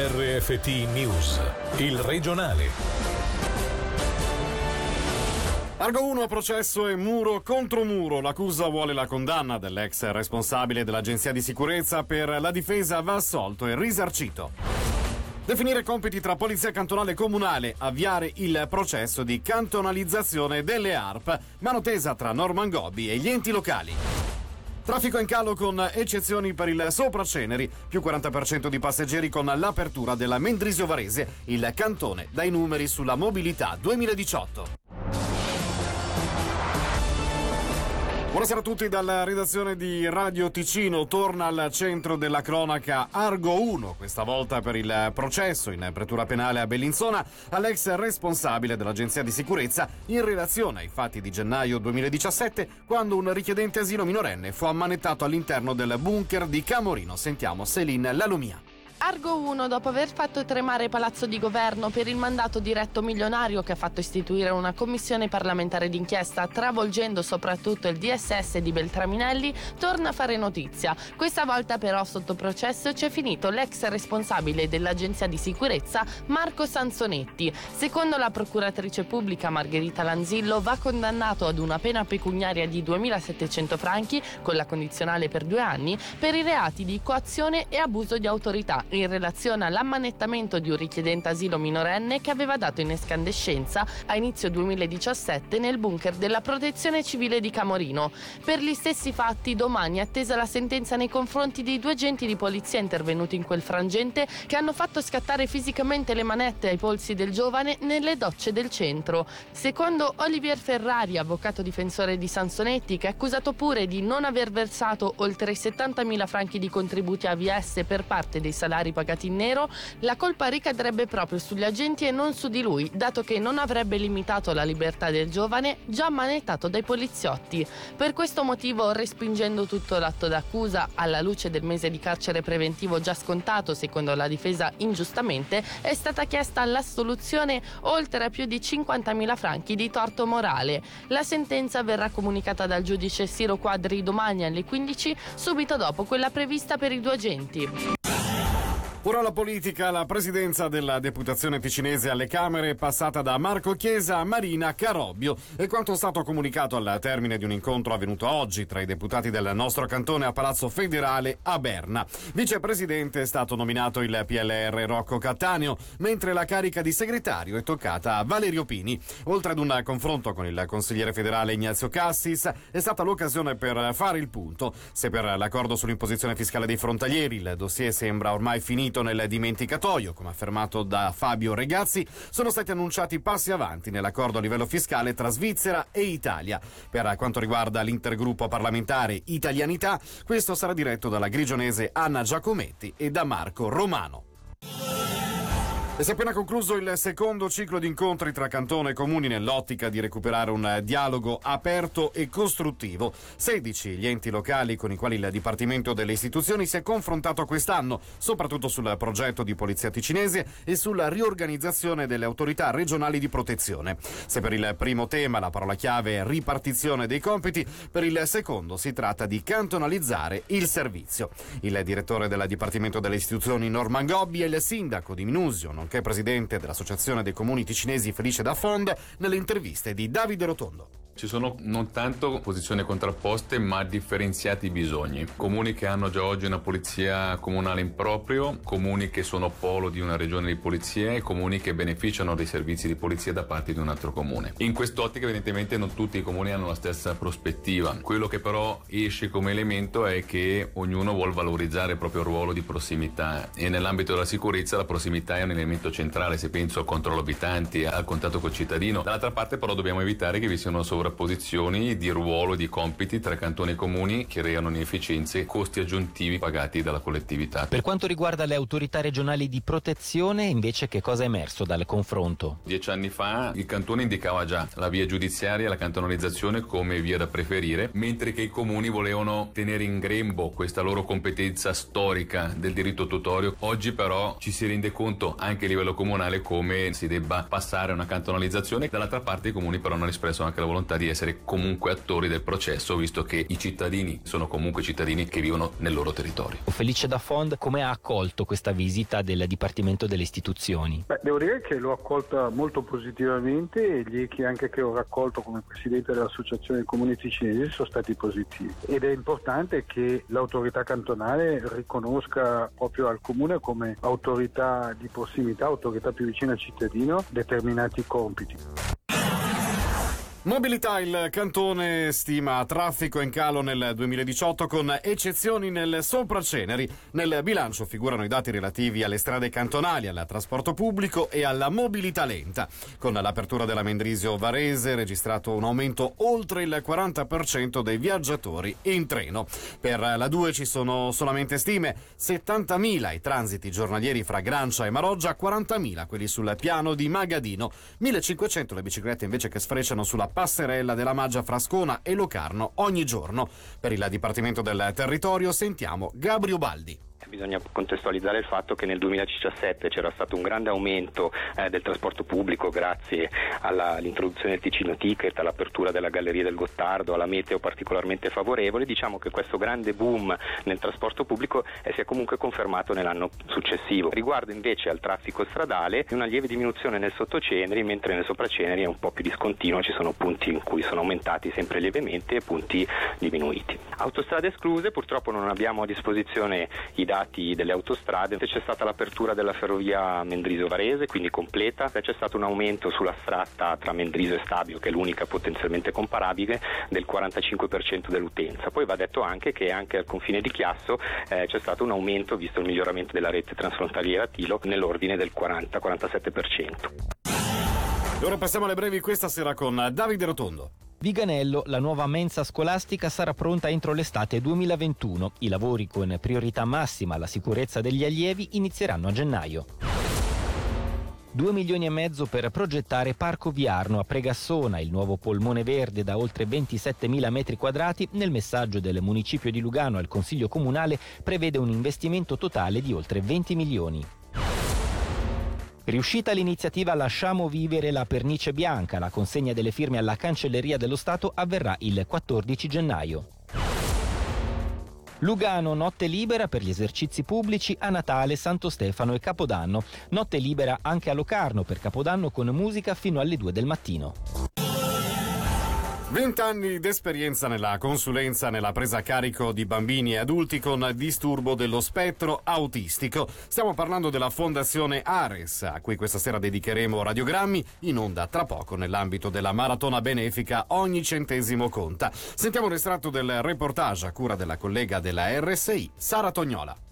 RFT News, il regionale. Argo 1 a processo e muro contro muro. L'accusa vuole la condanna dell'ex responsabile dell'Agenzia di sicurezza per la difesa va assolto e risarcito. Definire compiti tra Polizia Cantonale e Comunale, avviare il processo di cantonalizzazione delle ARP, mano tesa tra Norman Gobbi e gli enti locali. Traffico in calo con eccezioni per il Sopraceneri, più 40% di passeggeri con l'apertura della Mendrisio Varese, il cantone dai numeri sulla mobilità 2018. Buonasera a tutti dalla redazione di Radio Ticino. Torna al centro della cronaca Argo 1, questa volta per il processo in pretura penale a Bellinzona all'ex responsabile dell'Agenzia di sicurezza in relazione ai fatti di gennaio 2017 quando un richiedente asilo minorenne fu ammanettato all'interno del bunker di Camorino. Sentiamo Céline Lalumia. Argo 1, dopo aver fatto tremare Palazzo di Governo per il mandato diretto milionario che ha fatto istituire una commissione parlamentare d'inchiesta travolgendo soprattutto il DSS di Beltraminelli, torna a fare notizia. Questa volta però sotto processo c'è finito l'ex responsabile dell'agenzia di sicurezza Marco Sansonetti. Secondo la procuratrice pubblica Margherita Lanzillo va condannato ad una pena pecuniaria di 2.700 franchi con la condizionale per due anni per i reati di coazione e abuso di autorità in relazione all'ammanettamento di un richiedente asilo minorenne che aveva dato in escandescenza a inizio 2017 nel bunker della Protezione Civile di Camorino. Per gli stessi fatti domani è attesa la sentenza nei confronti di due agenti di polizia intervenuti in quel frangente che hanno fatto scattare fisicamente le manette ai polsi del giovane nelle docce del centro. Secondo Olivier Ferrari, avvocato difensore di Sansonetti, che è accusato pure di non aver versato oltre 70.000 franchi di contributi AVS per parte dei salari salari pagati in nero, la colpa ricadrebbe proprio sugli agenti e non su di lui, dato che non avrebbe limitato la libertà del giovane già manettato dai poliziotti. Per questo motivo, respingendo tutto l'atto d'accusa, alla luce del mese di carcere preventivo già scontato, secondo la difesa ingiustamente, è stata chiesta l'assoluzione oltre a più di 50.000 franchi di torto morale. La sentenza verrà comunicata dal giudice Siro Quadri domani alle 15, subito dopo quella prevista per i due agenti. Ora la politica, la presidenza della deputazione ticinese alle Camere è passata da Marco Chiesa a Marina Carobbio e quanto è stato comunicato al termine di un incontro avvenuto oggi tra i deputati del nostro cantone a Palazzo Federale a Berna. Vicepresidente è stato nominato il PLR Rocco Cattaneo, mentre la carica di segretario è toccata a Valerio Pini. Oltre ad un confronto con il consigliere federale Ignazio Cassis, è stata l'occasione per fare il punto. Se per l'accordo sull'imposizione fiscale dei frontalieri il dossier sembra ormai finito finito nel dimenticatoio, come affermato da Fabio Regazzi, sono stati annunciati passi avanti nell'accordo a livello fiscale tra Svizzera e Italia. Per quanto riguarda l'intergruppo parlamentare Italianità, questo sarà diretto dalla grigionese Anna Giacometti e da Marco Romano. E si è appena concluso il secondo ciclo di incontri tra Cantone e Comuni nell'ottica di recuperare un dialogo aperto e costruttivo. 16 gli enti locali con i quali il Dipartimento delle Istituzioni si è confrontato quest'anno, soprattutto sul progetto di polizia ticinese e sulla riorganizzazione delle autorità regionali di protezione. Se per il primo tema la parola chiave è ripartizione dei compiti, per il secondo si tratta di cantonalizzare il servizio. Il direttore del Dipartimento delle Istituzioni Norman Gobbi e il sindaco di Minusio, nonché presidente dell'Associazione dei Comuni Ticinesi Felice da Fond, nelle interviste di Davide Rotondo. Ci sono non tanto posizioni contrapposte ma differenziati bisogni. Comuni che hanno già oggi una polizia comunale in proprio, comuni che sono polo di una regione di polizia e comuni che beneficiano dei servizi di polizia da parte di un altro comune. In quest'ottica evidentemente non tutti i comuni hanno la stessa prospettiva. Quello che però esce come elemento è che ognuno vuole valorizzare il proprio ruolo di prossimità e nell'ambito della sicurezza la prossimità è un elemento centrale se penso al controllo abitanti, al contatto col cittadino. Dall'altra parte però dobbiamo evitare che vi siano sovra sovrapposizioni di ruolo e di compiti tra cantoni e comuni che creano inefficienze e costi aggiuntivi pagati dalla collettività. Per quanto riguarda le autorità regionali di protezione, invece, che cosa è emerso dal confronto? Dieci anni fa il cantone indicava già la via giudiziaria e la cantonalizzazione come via da preferire, mentre che i comuni volevano tenere in grembo questa loro competenza storica del diritto tutorio. Oggi però ci si rende conto anche a livello comunale come si debba passare a una cantonalizzazione. Dall'altra parte i comuni però hanno espresso anche la volontà di essere comunque attori del processo, visto che i cittadini sono comunque cittadini che vivono nel loro territorio. Felice da Fond, come ha accolto questa visita del Dipartimento delle Istituzioni? Beh, devo dire che l'ho accolta molto positivamente e gli echi anche che ho raccolto come presidente dell'Associazione dei Comuni Ticinesi sono stati positivi ed è importante che l'autorità cantonale riconosca proprio al comune come autorità di prossimità, autorità più vicina al cittadino determinati compiti. Mobilità, il cantone stima traffico in calo nel 2018 con eccezioni nel Sopraceneri. Nel bilancio figurano i dati relativi alle strade cantonali, al trasporto pubblico e alla mobilità lenta. Con l'apertura della Mendrisio Varese registrato un aumento oltre il 40% dei viaggiatori in treno. Per la 2 ci sono solamente stime, 70.000 i transiti giornalieri fra Grancia e Maroggia, 40.000 quelli sul piano di Magadino, 1.500 le biciclette invece che sfrecciano sulla passerella della Maggia Frascona e Locarno ogni giorno. Per il Dipartimento del Territorio sentiamo Gabrio Baldi. Bisogna contestualizzare il fatto che nel 2017 c'era stato un grande aumento eh, del trasporto pubblico grazie all'introduzione del Ticino Ticket, all'apertura della Galleria del Gottardo, alla meteo particolarmente favorevole. Diciamo che questo grande boom nel trasporto pubblico eh, si è comunque confermato nell'anno successivo. Riguardo invece al traffico stradale, una lieve diminuzione nel sottoceneri, mentre nel sopraceneri è un po' più discontinuo, ci sono punti in cui sono aumentati sempre lievemente e punti diminuiti. Autostrade escluse, purtroppo non abbiamo a disposizione i dati delle autostrade, c'è stata l'apertura della ferrovia Mendriso-Varese, quindi completa, c'è stato un aumento sulla stratta tra Mendriso e Stabio, che è l'unica potenzialmente comparabile, del 45% dell'utenza. Poi va detto anche che anche al confine di Chiasso eh, c'è stato un aumento, visto il miglioramento della rete transfrontaliera Tilo, nell'ordine del 40-47%. E ora passiamo alle brevi questa sera con Davide Rotondo. Viganello, la nuova mensa scolastica sarà pronta entro l'estate 2021. I lavori con priorità massima alla sicurezza degli allievi inizieranno a gennaio. 2 milioni e mezzo per progettare Parco Viarno a Pregassona, il nuovo polmone verde da oltre 27.000 metri quadrati. Nel messaggio del municipio di Lugano al Consiglio Comunale prevede un investimento totale di oltre 20 milioni. Riuscita l'iniziativa Lasciamo vivere la pernice bianca, la consegna delle firme alla Cancelleria dello Stato avverrà il 14 gennaio. Lugano, notte libera per gli esercizi pubblici a Natale, Santo Stefano e Capodanno. Notte libera anche a Locarno per Capodanno con musica fino alle 2 del mattino. Vent'anni d'esperienza nella consulenza nella presa a carico di bambini e adulti con disturbo dello spettro autistico. Stiamo parlando della Fondazione Ares, a cui questa sera dedicheremo radiogrammi in onda tra poco nell'ambito della maratona benefica Ogni centesimo conta. Sentiamo un estratto del reportage a cura della collega della RSI, Sara Tognola.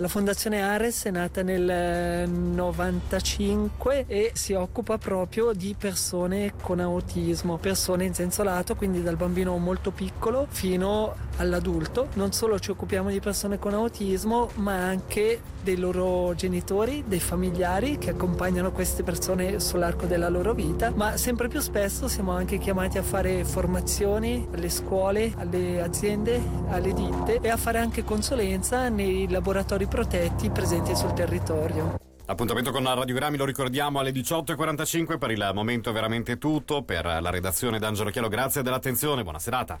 La Fondazione Ares è nata nel 95 e si occupa proprio di persone con autismo, persone in senso lato, quindi dal bambino molto piccolo fino all'adulto. Non solo ci occupiamo di persone con autismo, ma anche dei loro genitori, dei familiari che accompagnano queste persone sull'arco della loro vita, ma sempre più spesso siamo anche chiamati a fare formazioni alle scuole, alle aziende, alle ditte e a fare anche consulenza nei laboratori protetti presenti sul territorio. Appuntamento con Radiogrammi lo ricordiamo alle 18.45 per il momento è veramente tutto. Per la redazione d'Angelo Chielo grazie dell'attenzione, buona serata.